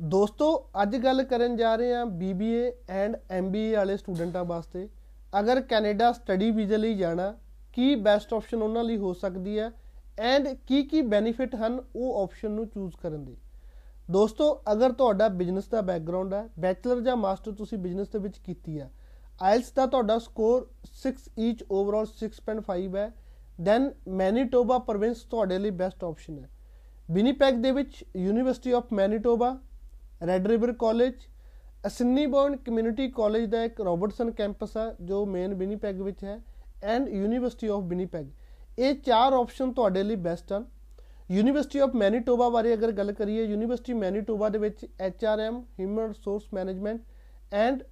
ਦੋਸਤੋ, ਅੱਜ ਗੱਲ ਕਰਨ ਜਾ ਰਹੇ ਹਾਂ BBA ਐਂਡ MBA ਵਾਲੇ ਸਟੂਡੈਂਟਾਂ ਵਾਸਤੇ। ਅਗਰ ਕੈਨੇਡਾ ਸਟੱਡੀ ਵੀਜ਼ੇ ਲਈ ਜਾਣਾ, ਕੀ ਬੈਸਟ ਆਪਸ਼ਨ ਉਹਨਾਂ ਲਈ ਹੋ ਸਕਦੀ ਹੈ? ਐਂਡ ਕੀ ਕੀ ਬੈਨੀਫਿਟ ਹਨ ਉਹ ਆਪਸ਼ਨ ਨੂੰ ਚੂਜ਼ ਕਰਨ ਦੇ। ਦੋਸਤੋ, ਅਗਰ ਤੁਹਾਡਾ ਬਿਜ਼ਨਸ ਦਾ ਬੈਕਗ੍ਰਾਉਂਡ ਹੈ ਬੈਚਲਰ ਜਾਂ ਮਾਸਟਰ ਤੁਸੀਂ ਬਿਜ਼ਨਸ ਦੇ ਵਿੱਚ ਕੀਤੀ ਹੈ ਆਇਲਸ ਦਾ ਤੁਹਾਡਾ ਸਕੋਰ 6 ਈਚ ਓਵਰਆਲ 6.5 ਹੈ ਦੈਨ ਮੈਨੀਟੋਬਾ ਪ੍ਰੋਵਿੰਸ ਤੁਹਾਡੇ ਲਈ ਬੈਸਟ ਆਪਸ਼ਨ ਹੈ। ਵਿਨੀਪੈਗ ਦੇ ਵਿੱਚ university of Manitoba Red River college Assiniboine community college ਦਾ ਇੱਕ ਰੋਬਰਟਸਨ ਕੈਂਪਸ ਹੈ ਜੋ ਮੇਨ ਵਿਨੀਪੈਗ ਵਿੱਚ ਹੈ, ਐਂਡ ਯੂਨੀਵਰਸਿਟੀ ਆਫ ਵਿਨੀਪੈਗ। ਇਹ ਚਾਰ ਆਪਸ਼ਨ ਤੁਹਾਡੇ ਲਈ ਬੈਸਟ ਹਨ। ਯੂਨੀਵਰਸਿਟੀ ਆਫ ਮੈਨੀਟੋਬਾ ਬਾਰੇ ਅਗਰ ਗੱਲ ਕਰੀਏ, ਯੂਨੀਵਰਸਿਟੀ ਮੈਨੀਟੋਬਾ ਦੇ ਵਿੱਚ HRM, human resource management, and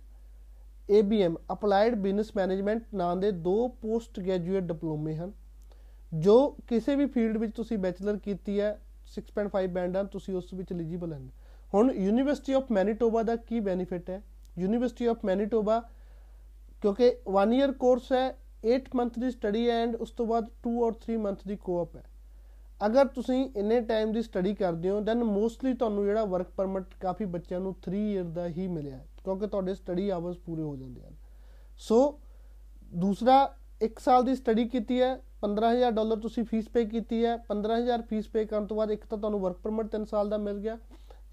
ABM applied business management ਨਾਂ ਦੇ ਦੋ ਪੋਸਟ ਗ੍ਰੈਜੂਏਟ ਡਿਪਲੋਮੇ ਹਨ, ਜੋ ਕਿਸੇ ਵੀ ਫੀਲਡ ਵਿੱਚ ਤੁਸੀਂ ਬੈਚਲਰ ਕੀਤੀ ਹੈ 6.5 ਬੈਂਡ ਹਨ ਤੁਸੀਂ ਉਸ ਵਿੱਚ ਐਲੀਜੀਬਲ ਹਨ। ਹੁਣ ਯੂਨੀਵਰਸਿਟੀ ਆਫ ਮੈਨੀਟੋਬਾ ਦਾ ਕੀ ਬੈਨੀਫਿਟ ਹੈ? ਯੂਨੀਵਰਸਿਟੀ ਆਫ ਮੈਨੀਟੋਬਾ ਕਿਉਂਕਿ 1 ਇਅਰ ਕੋਰਸ ਹੈ 8 ਮੰਥ ਦੀ ਸਟੱਡੀ ਐਂਡ ਉਸ ਤੋਂ ਬਾਅਦ 2 ਔਰ 3 ਮੰਥ ਦੀ ਕੋਅਪ ਹੈ। ਅਗਰ ਤੁਸੀਂ ਇੰਨੇ ਟਾਈਮ ਦੀ ਸਟੱਡੀ ਕਰਦੇ ਹੋ ਦੈਨ ਮੋਸਟਲੀ ਤੁਹਾਨੂੰ ਜਿਹੜਾ ਵਰਕ ਪਰਮਿਟ ਕਾਫੀ ਬੱਚਿਆਂ ਨੂੰ 3 ਇਅਰ ਦਾ ਹੀ ਮਿਲਿਆ ਕਿਉਂਕਿ ਤੁਹਾਡੇ ਸਟੱਡੀ ਆਵਰਸ ਪੂਰੇ ਹੋ ਜਾਂਦੇ ਹਨ। ਸੋ ਦੂਸਰਾ 1 ਸਾਲ ਦੀ ਸਟੱਡੀ ਕੀਤੀ ਹੈ 15000 ਡਾਲਰ ਤੁਸੀਂ ਫੀਸ ਪੇ ਕੀਤੀ ਹੈ 15000 ਫੀਸ ਪੇ ਕਰਨ ਤੋਂ ਬਾਅਦ ਇੱਕ ਤਾਂ ਤੁਹਾਨੂੰ ਵਰਕ ਪਰਮਿਟ 3 ਸਾਲ ਦਾ ਮਿਲ ਗਿਆ।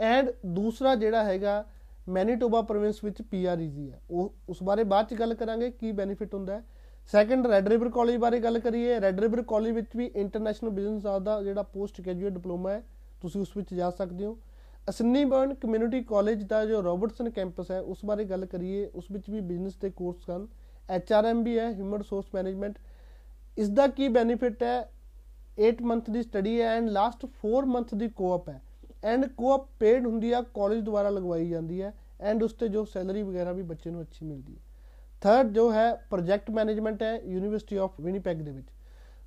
ਐਂਡ ਦੂਸਰਾ ਜਿਹੜਾ ਹੈਗਾ ਮੈਨੀਟੋਬਾ ਪ੍ਰੋਵਿੰਸ ਵਿੱਚ ਪੀਆਰ ਈਜ਼ੀ ਹੈ। ਉਹ ਉਸ ਬਾਰੇ ਬਾਅਦ ਚ ਗੱਲ ਕਰਾਂਗੇ ਕੀ ਬੈਨੀਫਿਟ ਹੁੰਦਾ ਹੈ। ਸੈਕੰਡ ਰੈੱਡ ਰਿਵਰ ਕਾਲਜ ਬਾਰੇ ਗੱਲ ਕਰੀਏ। ਰੈੱਡ ਰਿਵਰ ਕਾਲਜ ਵਿੱਚ ਵੀ ਇੰਟਰਨੈਸ਼ਨਲ ਬਿਜ਼ਨਸ ਦਾ ਜਿਹੜਾ ਪੋਸਟ ਗ੍ਰੈਜੂਏਟ ਡਿਪਲੋਮਾ ਹੈ, ਤੁਸੀਂ ਉਸ ਵਿੱਚ ਜਾ ਸਕਦੇ ਹੋ। ਅਸਨੀ ਬਰਨ ਕਮਿਊਨਿਟੀ ਕਾਲਜ ਦਾ ਜੋ ਰੋਬਰਟਸਨ ਕੈਂਪਸ ਹੈ, ਉਸ ਬਾਰੇ ਗੱਲ ਕਰੀਏ। ਉਸ ਵਿੱਚ ਵੀ ਬਿਜ਼ਨਸ ਦੇ ਕੋਰਸ ਹਨ। ਐਚਆਰਐਮ ਵੀ ਹੈ ਹਿਊਮਨ ਰਿਸੋਰਸ ਮੈਨੇਜਮੈਂਟ ਇਸ ਦਾ ਕੀ ਬੈਨੀਫਿਟ ਹੈ? 8 ਮੰਥ ਦੀ ਸਟੱਡੀ ਹੈ ਐਂਡ ਲਾਸਟ 4 ਮੰਥ ਦੀ ਕੋਅਪ ਹੈ। ਐਂਡ ਕੋਅਪ ਪੇਡ ਹੁੰਦੀ ਆ ਕਾਲਜ ਦੁਆਰਾ ਲਗਵਾਈ ਜਾਂਦੀ ਹੈ ਐਂਡ ਉਸ ਤੇ ਜੋ ਸੈਲਰੀ ਵਗੈਰਾ ਵੀ ਬੱਚੇ ਨੂੰ ਅੱਛੀ ਮਿਲਦੀ ਹੈ ਥਰਡ ਜੋ ਹੈ ਪ੍ਰੋਜੈਕਟ ਮੈਨੇਜਮੈਂਟ ਹੈ ਯੂਨੀਵਰਸਿਟੀ ਆਫ ਵਿਨੀਪੈਗ ਦੇ ਵਿੱਚ।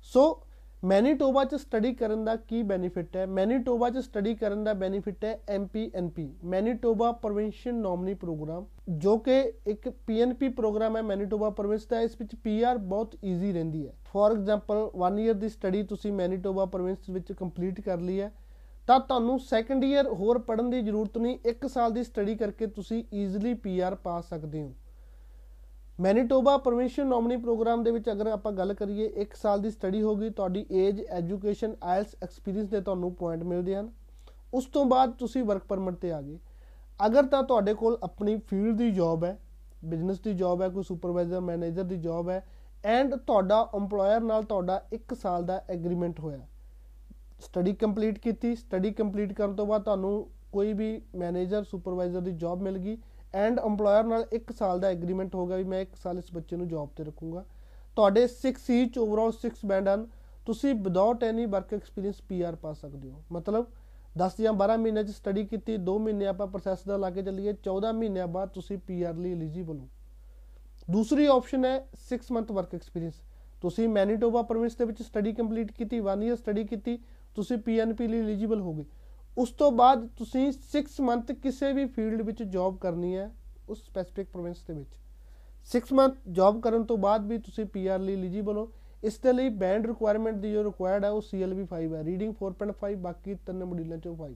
ਸੋ ਮੈਨੀਟੋਬਾ 'ਚ ਸਟੱਡੀ ਕਰਨ ਦਾ ਕੀ ਬੈਨੀਫਿਟ ਹੈ? ਮੈਨੀਟੋਬਾ 'ਚ ਸਟੱਡੀ ਕਰਨ ਦਾ ਬੈਨੀਫਿਟ ਹੈ MPNP Manitoba provincial nominee programme ਜੋ ਕਿ ਇੱਕ ਪੀਐਨਪੀ ਪ੍ਰੋਗਰਾਮ ਹੈ ਮੈਨੀਟੋਬਾ ਪ੍ਰੋਵਿੰਸ ਦਾ, ਇਸ ਵਿੱਚ ਪੀਆਰ ਬਹੁਤ ਈਜ਼ੀ ਰਹਿੰਦੀ ਹੈ। ਫੋਰ ਐਗਜ਼ਾਮਪਲ 1 ਇਅਰ ਦੀ ਸਟੱਡੀ ਤੁਸੀਂ ਮੈਨੀਟੋਬਾ ਪ੍ਰੋਵਿੰਸ ਵਿੱਚ ਕੰਪਲੀਟ ਕਰ ਲਈ ਹੈ। ਤਾਂ ਤੁਹਾਨੂੰ ਸੈਕੰਡ ਈਅਰ ਹੋਰ ਪੜਨ ਦੀ ਜ਼ਰੂਰਤ ਨਹੀਂ 1 ਸਾਲ ਦੀ ਸਟੱਡੀ ਕਰਕੇ ਤੁਸੀਂ ਈਜ਼ੀਲੀ ਪੀਆਰ ਪਾ ਸਕਦੇ ਹੋ। ਮੈਨੀਟੋਬਾ ਪ੍ਰੋਵਿੰਸ਼ੀਅਲ ਨੋਮਨੀ ਪ੍ਰੋਗਰਾਮ ਦੇ ਵਿੱਚ ਅਗਰ ਆਪਾਂ ਗੱਲ ਕਰੀਏ 1 ਸਾਲ ਦੀ ਸਟੱਡੀ ਹੋਗੀ ਤੁਹਾਡੀ ਏਜ ਐਜੂਕੇਸ਼ਨ ਆਇਲਸ ਐਕਸਪੀਰੀਅੰਸ ਦੇ ਤੁਹਾਨੂੰ ਪੁਆਇੰਟ ਮਿਲਦੇ ਹਨ। ਉਸ ਤੋਂ ਬਾਅਦ ਤੁਸੀਂ ਵਰਕ ਪਰਮਿਟ ਤੇ ਆ ਗਏ। ਅਗਰ ਤਾਂ ਤੁਹਾਡੇ ਕੋਲ ਆਪਣੀ ਫੀਲਡ ਦੀ ਜੌਬ ਹੈ ਬਿਜ਼ਨਸ ਦੀ ਜੌਬ ਹੈ, ਕੋਈ ਸੁਪਰਵਾਈਜ਼ਰ ਮੈਨੇਜਰ ਦੀ ਜੌਬ ਹੈ ਐਂਡ ਤੁਹਾਡਾ EMPLOYER ਨਾਲ ਤੁਹਾਡਾ 1 ਸਾਲ ਦਾ ਐਗਰੀਮੈਂਟ ਹੋਇਆ ਸਟੱਡੀ ਕੰਪਲੀਟ ਕੀਤੀ। ਸਟੱਡੀ ਕੰਪਲੀਟ ਕਰਨ ਤੋਂ ਬਾਅਦ ਤੁਹਾਨੂੰ ਕੋਈ ਵੀ ਮੈਨੇਜਰ ਸੁਪਰਵਾਈਜ਼ਰ ਦੀ ਜੌਬ ਮਿਲ ਗਈ ਐਂਡ EMPLOYER ਨਾਲ 1 ਸਾਲ ਦਾ ਐਗਰੀਮੈਂਟ ਹੋ ਗਿਆ ਵੀ ਮੈਂ 1 ਸਾਲ ਇਸ ਬੱਚੇ ਨੂੰ ਜੌਬ ਤੇ ਰੱਖੂੰਗਾ। ਤੁਹਾਡੇ 6 ਈਚ ਓਵਰਆਲ 6 ਬੈਂਡ ਹਨ। ਤੁਸੀਂ without any work experience PR ਪਾ ਸਕਦੇ ਹੋ। ਮਤਲਬ 10 ਜਾਂ 12 ਮਹੀਨੇ ਚ ਸਟੱਡੀ ਕੀਤੀ 2 ਮਹੀਨੇ ਆਪਾਂ ਪ੍ਰੋਸੈਸ ਦਾ ਲਾ ਕੇ ਚੱਲੀਏ 14 ਮਹੀਨਿਆਂ ਬਾਅਦ ਤੁਸੀਂ ਪੀਆਰ ਲਈ ਐਲੀਜੀਬਲ ਹੋ। ਦੂਸਰੀ ਆਪਸ਼ਨ ਹੈ 6 ਮੰਥ ਵਰਕ ਐਕਸਪੀਰੀਅੰਸ ਤੁਸੀਂ ਮੈਨੀਟੋਬਾ ਪ੍ਰੋਵਿੰਸ ਦੇ ਵਿੱਚ ਸਟੱਡੀ ਕੰਪਲੀਟ ਕੀਤੀ 1 ਇਅਰ ਸਟੱਡੀ ਕੀਤੀ ਤੁਸੀਂ ਪੀਐਨਪੀ ਲਈ ਐਲੀਜੀਬਲ ਹੋਗੇ। ਉਸ ਤੋਂ ਬਾਅਦ ਤੁਸੀਂ 6 ਮੰਥ ਕਿਸੇ ਵੀ ਫੀਲਡ ਵਿੱਚ ਜੌਬ ਕਰਨੀ ਹੈ, ਉਸ ਸਪੈਸਿਫਿਕ ਪ੍ਰੋਵਿੰਸ ਦੇ ਵਿੱਚ। 6 ਮੰਥ ਜੌਬ ਕਰਨ ਤੋਂ ਬਾਅਦ ਵੀ ਤੁਸੀਂ ਪੀਆਰ ਲਈ ਐਲੀਜੀਬਲ ਹੋ। ਇਸ ਦੇ ਲਈ ਬੈਂਡ ਰਿਕੁਆਇਰਮੈਂਟ ਦੀ ਜੋ ਰਿਕੁਆਇਰਡ ਹੈ, ਉਹ ਸੀਐਲਬੀ 5 ਹੈ। ਰੀਡਿੰਗ 4.5 ਬਾਕੀ ਤਿੰਨ ਮੋਡਿਊਲਾਂ ਚੋਂ 5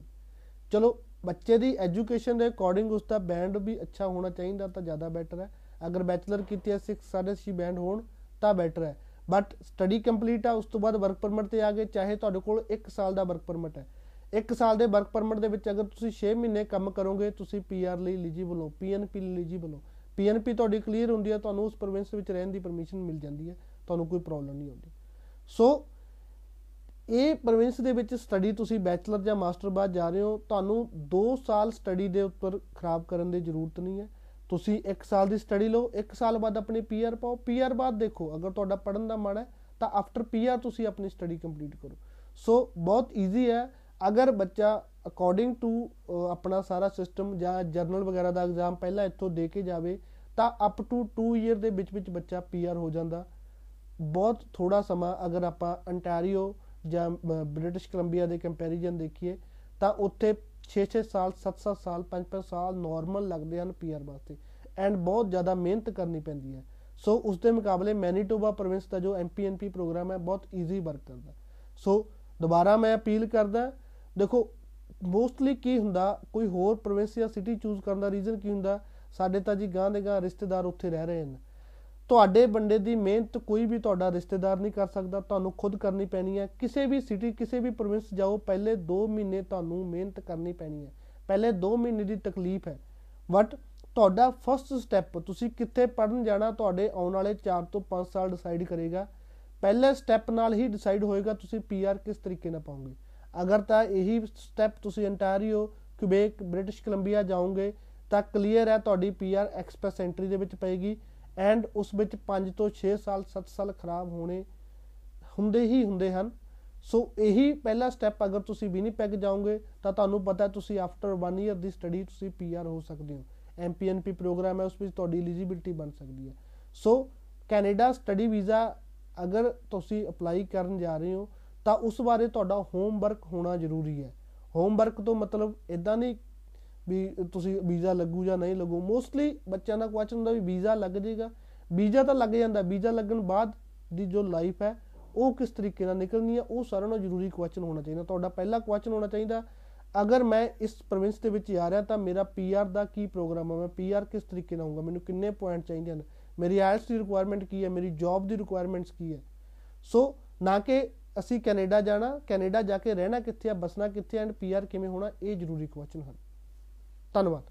ਚਲੋ, ਬੱਚੇ ਦੀ ਐਜੂਕੇਸ਼ਨ ਦੇ ਅਕੋਰਡਿੰਗ ਉਸ ਦਾ ਬੈਂਡ ਵੀ ਅੱਛਾ ਹੋਣਾ ਚਾਹੀਦਾ ਤਾਂ ਜ਼ਿਆਦਾ ਬੈਟਰ ਹੈ। ਅਗਰ ਬੈਚਲਰ ਕੀਤੀ ਹੈ 6 6.5 ਬੈਂਡ ਹੋਣ ਤਾਂ ਬੈਟਰ ਹੈ। ਬਟ ਸਟੱਡੀ ਕੰਪਲੀਟ ਆ, ਉਸ ਤੋਂ ਬਾਅਦ ਵਰਕ ਪਰਮਿਟ ਤੇ ਆ ਗਏ, ਚਾਹੇ ਤੁਹਾਡੇ ਕੋਲ 1 ਸਾਲ ਦਾ ਵਰਕ ਪਰਮਿਟ ਹੈ। 1 ਸਾਲ ਦੇ ਵਰਕ ਪਰਮਿਟ ਦੇ ਵਿੱਚ ਅਗਰ ਤੁਸੀਂ 6 ਮਹੀਨੇ ਕੰਮ ਕਰੋਗੇ, ਤੁਸੀਂ ਪੀਆਰ ਲਈ ਐਲੀਜੀਬਲ ਹੋ ਪੀਐਨਪੀ ਲਈ ਐਲੀਜੀਬਲ ਹੋ। ਪੀਐਨਪੀ ਤੁਹਾਡੀ ਕਲੀਅਰ ਹੁੰਦੀ ਹੈ, ਤੁਹਾਨੂੰ ਉਸ ਪ੍ਰੋਵਿੰਸ ਵਿੱਚ ਰਹਿਣ ਦੀ ਪਰਮਿਸ਼ਨ ਮਿਲ ਜਾਂਦੀ ਹੈ, ਤੁਹਾਨੂੰ ਕੋਈ ਪ੍ਰੋਬਲਮ ਨਹੀਂ ਆਉਂਦੀ। ਸੋ ਇਹ ਪ੍ਰੋਵਿੰਸ ਦੇ ਵਿੱਚ ਸਟੱਡੀ ਤੁਸੀਂ ਬੈਚਲਰ ਜਾਂ ਮਾਸਟਰ ਬਾਅਦ ਜਾ ਰਹੇ ਹੋ, ਤੁਹਾਨੂੰ 2 ਸਾਲ ਸਟੱਡੀ ਦੇ ਉੱਪਰ ਖਰਾਬ ਕਰਨ ਦੀ ਜ਼ਰੂਰਤ ਨਹੀਂ ਹੈ। ਤੁਸੀਂ 1 ਸਾਲ ਦੀ ਸਟੱਡੀ ਲਓ 1 ਸਾਲ ਬਾਅਦ ਆਪਣੀ ਪੀਆਰ ਪਾਓ। ਪੀਆਰ ਬਾਅਦ ਦੇਖੋ, ਅਗਰ ਤੁਹਾਡਾ ਪੜਨ ਦਾ ਮਨ ਹੈ, ਤਾਂ ਆਫਟਰ ਪੀਆਰ ਤੁਸੀਂ ਆਪਣੀ ਸਟੱਡੀ ਕੰਪਲੀਟ ਕਰੋ। ਸੋ ਬਹੁਤ ਈਜ਼ੀ ਹੈ। ਅਗਰ ਬੱਚਾ ਅਕੋਰਡਿੰਗ ਟੂ ਆਪਣਾ ਸਾਰਾ ਸਿਸਟਮ ਜਾਂ ਜਰਨਲ ਵਗੈਰਾ ਦਾ ਐਗਜ਼ਾਮ ਪਹਿਲਾਂ ਇੱਥੋਂ ਦੇ ਕੇ ਜਾਵੇ, ਤਾਂ ਅਪ ਟੂ 2 ਇਅਰ ਦੇ ਵਿੱਚ ਵਿੱਚ ਬੱਚਾ ਪੀਆਰ ਹੋ ਜਾਂਦਾ। ਬਹੁਤ ਥੋੜਾ ਸਮਾਂ ਅਗਰ ਆਪਾਂ ਅੰਟਾਰੀਓ ਜਾਂ ਬ੍ਰਿਟਿਸ਼ ਕੋਲੰਬੀਆ ਦੇ ਕੰਪੈਰੀਜ਼ਨ ਦੇਖੀਏ, ਤਾਂ ਉੱਥੇ 6-6 ਸਾਲ 7-7 ਸਾਲ 5-5 ਸਾਲ ਨਾਰਮਲ ਲੱਗਦੇ ਹਨ ਪੀਆਰ ਵਾਸਤੇ ਐਂਡ ਬਹੁਤ ਜ਼ਿਆਦਾ ਮਿਹਨਤ ਕਰਨੀ ਪੈਂਦੀ ਹੈ। ਸੋ ਉਸ ਦੇ ਮੁਕਾਬਲੇ ਮੈਨੀਟੋਬਾ ਪ੍ਰੋਵਿੰਸ ਦਾ ਜੋ ਐਮਪੀਐਨਪੀ ਪ੍ਰੋਗਰਾਮ ਹੈ, ਬਹੁਤ ਈਜ਼ੀ ਵਰਕ ਕਰਦਾ। ਸੋ ਦੁਬਾਰਾ ਮੈਂ ਅਪੀਲ ਕਰਦਾ, ਦੇਖੋ ਮੋਸਟਲੀ ਕੀ ਹੁੰਦਾ, ਕੋਈ ਹੋਰ ਪ੍ਰੋਵਿੰਸ ਜਾਂ ਸਿਟੀ ਚੂਜ਼ ਕਰਨ ਦਾ ਰੀਜ਼ਨ ਕੀ ਹੁੰਦਾ? ਸਾਡੇ ਤਾਂ ਜੀ ਗਾਂ ਦੇ ਗਾਂ ਰਿਸ਼ਤੇਦਾਰ ਉੱਥੇ ਰਹਿ ਰਹੇ ਨੇ ਤੁਹਾਡੇ ਬੰਦੇ ਦੀ ਮਿਹਨਤ ਕੋਈ ਵੀ ਤੁਹਾਡਾ ਰਿਸ਼ਤੇਦਾਰ ਨਹੀਂ ਕਰ ਸਕਦਾ, ਤੁਹਾਨੂੰ ਖੁਦ ਕਰਨੀ ਪੈਣੀ ਹੈ। ਕਿਸੇ ਵੀ ਸਿਟੀ ਕਿਸੇ ਵੀ ਪ੍ਰੋਵਿੰਸ ਜਾਓ, ਪਹਿਲੇ 2 ਮਹੀਨੇ ਤੁਹਾਨੂੰ ਮਿਹਨਤ ਕਰਨੀ ਪੈਣੀ ਹੈ। ਪਹਿਲੇ 2 ਮਹੀਨੇ ਦੀ ਤਕਲੀਫ ਹੈ। ਬਟ ਤੁਹਾਡਾ ਫਰਸਟ ਸਟੈਪ ਤੁਸੀਂ ਕਿੱਥੇ ਪੜਨ ਜਾਣਾ, ਤੁਹਾਡੇ ਆਉਣ ਵਾਲੇ 4 ਤੋਂ 5 ਸਾਲ ਡਿਸਾਈਡ ਕਰੇਗਾ। ਪਹਿਲੇ ਸਟੈਪ ਨਾਲ ਹੀ ਡਿਸਾਈਡ ਹੋਏਗਾ ਤੁਸੀਂ ਪੀਆਰ ਕਿਸ ਤਰੀਕੇ ਨਾਲ ਪਾਉਂਗੇ ਅਗਰ ਤਾਂ ਇਹੀ ਸਟੈਪ ਤੁਸੀਂ ਅੰਟਾਰੀਓ ਕਿਊਬੇਕ ਬ੍ਰਿਟਿਸ਼ ਕੋਲੰਬੀਆ ਜਾਓਗੇ, ਤਾਂ ਕਲੀਅਰ ਹੈ ਤੁਹਾਡੀ ਪੀਆਰ ਐਕਸਪ੍ਰੈਸ ਐਂਟਰੀ ਦੇ ਵਿੱਚ ਪਏਗੀ। ਐਂਡ ਉਸ ਵਿੱਚ 5 ਤੋਂ 6 ਸਾਲ 7 ਸਾਲ ਖਰਾਬ ਹੋਣੇ ਹੁੰਦੇ ਹੀ ਹੁੰਦੇ ਹਨ। ਸੋ ਇਹੀ ਪਹਿਲਾ ਸਟੈਪ ਅਗਰ ਤੁਸੀਂ ਵਿਨੀਪੈਗ ਜਾਓਗੇ, ਤਾਂ ਤੁਹਾਨੂੰ ਪਤਾ ਤੁਸੀਂ ਆਫਟਰ 1 ਇਅਰ ਦੀ ਸਟੱਡੀ ਤੁਸੀਂ ਪੀਆਰ ਹੋ ਸਕਦੇ ਹੋ। ਐਮਪੀਐਨਪੀ ਪ੍ਰੋਗਰਾਮ ਹੈ, ਉਸ ਵਿੱਚ ਤੁਹਾਡੀ ਐਲੀਜੀਬਿਲਟੀ ਬਣ ਸਕਦੀ ਹੈ। ਸੋ ਕੈਨੇਡਾ ਸਟੱਡੀ ਵੀਜ਼ਾ ਅਗਰ ਤੁਸੀਂ ਅਪਲਾਈ ਕਰਨ ਜਾ ਰਹੇ ਹੋ, ਤਾਂ ਉਸ ਬਾਰੇ ਤੁਹਾਡਾ ਹੋਮਵਰਕ ਹੋਣਾ ਜ਼ਰੂਰੀ ਹੈ। ਹੋਮਵਰਕ ਤੋਂ ਮਤਲਬ ਇਦਾਂ ਨਹੀਂ ਵੀ ਤੁਸੀਂ ਵੀਜ਼ਾ ਲੱਗੂ ਜਾਂ ਨਹੀਂ ਲੱਗੂ ਮੋਸਟਲੀ ਬੱਚਿਆਂ ਦਾ ਕੁਐਸਚਨ ਹੁੰਦਾ ਵੀ ਵੀਜ਼ਾ ਲੱਗ ਜਾਏਗਾ ਵੀਜ਼ਾ ਤਾਂ ਲੱਗ ਜਾਂਦਾ, ਵੀਜ਼ਾ ਲੱਗਣ ਬਾਅਦ ਦੀ ਜੋ ਲਾਈਫ ਹੈ, ਉਹ ਕਿਸ ਤਰੀਕੇ ਨਾਲ ਨਿਕਲਣੀ ਹੈ, ਉਹ ਸਾਰਿਆਂ ਨਾਲੋਂ ਜ਼ਰੂਰੀ ਕੁਐਸਚਨ ਹੋਣਾ ਚਾਹੀਦਾ। ਤੁਹਾਡਾ ਪਹਿਲਾ ਕੁਐਸਚਨ ਹੋਣਾ ਚਾਹੀਦਾ, ਅਗਰ ਮੈਂ ਇਸ ਪ੍ਰੋਵਿੰਸ ਦੇ ਵਿੱਚ ਜਾ ਰਿਹਾ ਤਾਂ ਮੇਰਾ ਪੀਆਰ ਦਾ ਕੀ ਪ੍ਰੋਗਰਾਮ ਹੈ, ਮੈਂ ਪੀਆਰ ਕਿਸ ਤਰੀਕੇ ਨਾਲ ਹੋਊਗਾ, ਮੈਨੂੰ ਕਿੰਨੇ ਪੁਆਇੰਟ ਚਾਹੀਦੇ ਹਨ? ਮੇਰੀ ਆਇਲਸ ਦੀ ਰਿਕੁਆਇਰਮੈਂਟ ਕੀ ਹੈ, ਮੇਰੀ ਜੌਬ ਦੀ ਰਿਕੁਆਇਰਮੈਂਟਸ ਕੀ ਹੈ? ਸੋ ਨਾ ਕਿ ਅਸੀਂ ਕੈਨੇਡਾ ਜਾਣਾ, ਕੈਨੇਡਾ ਜਾ ਕੇ ਰਹਿਣਾ ਕਿੱਥੇ ਆ, ਬਸਣਾ ਕਿੱਥੇ ਐਂਡ ਪੀਆਰ ਕਿਵੇਂ ਹੋਣਾ, ਇਹ ਜ਼ਰੂਰੀ ਕੁਐਸਚਨ ਹਨ। طلوان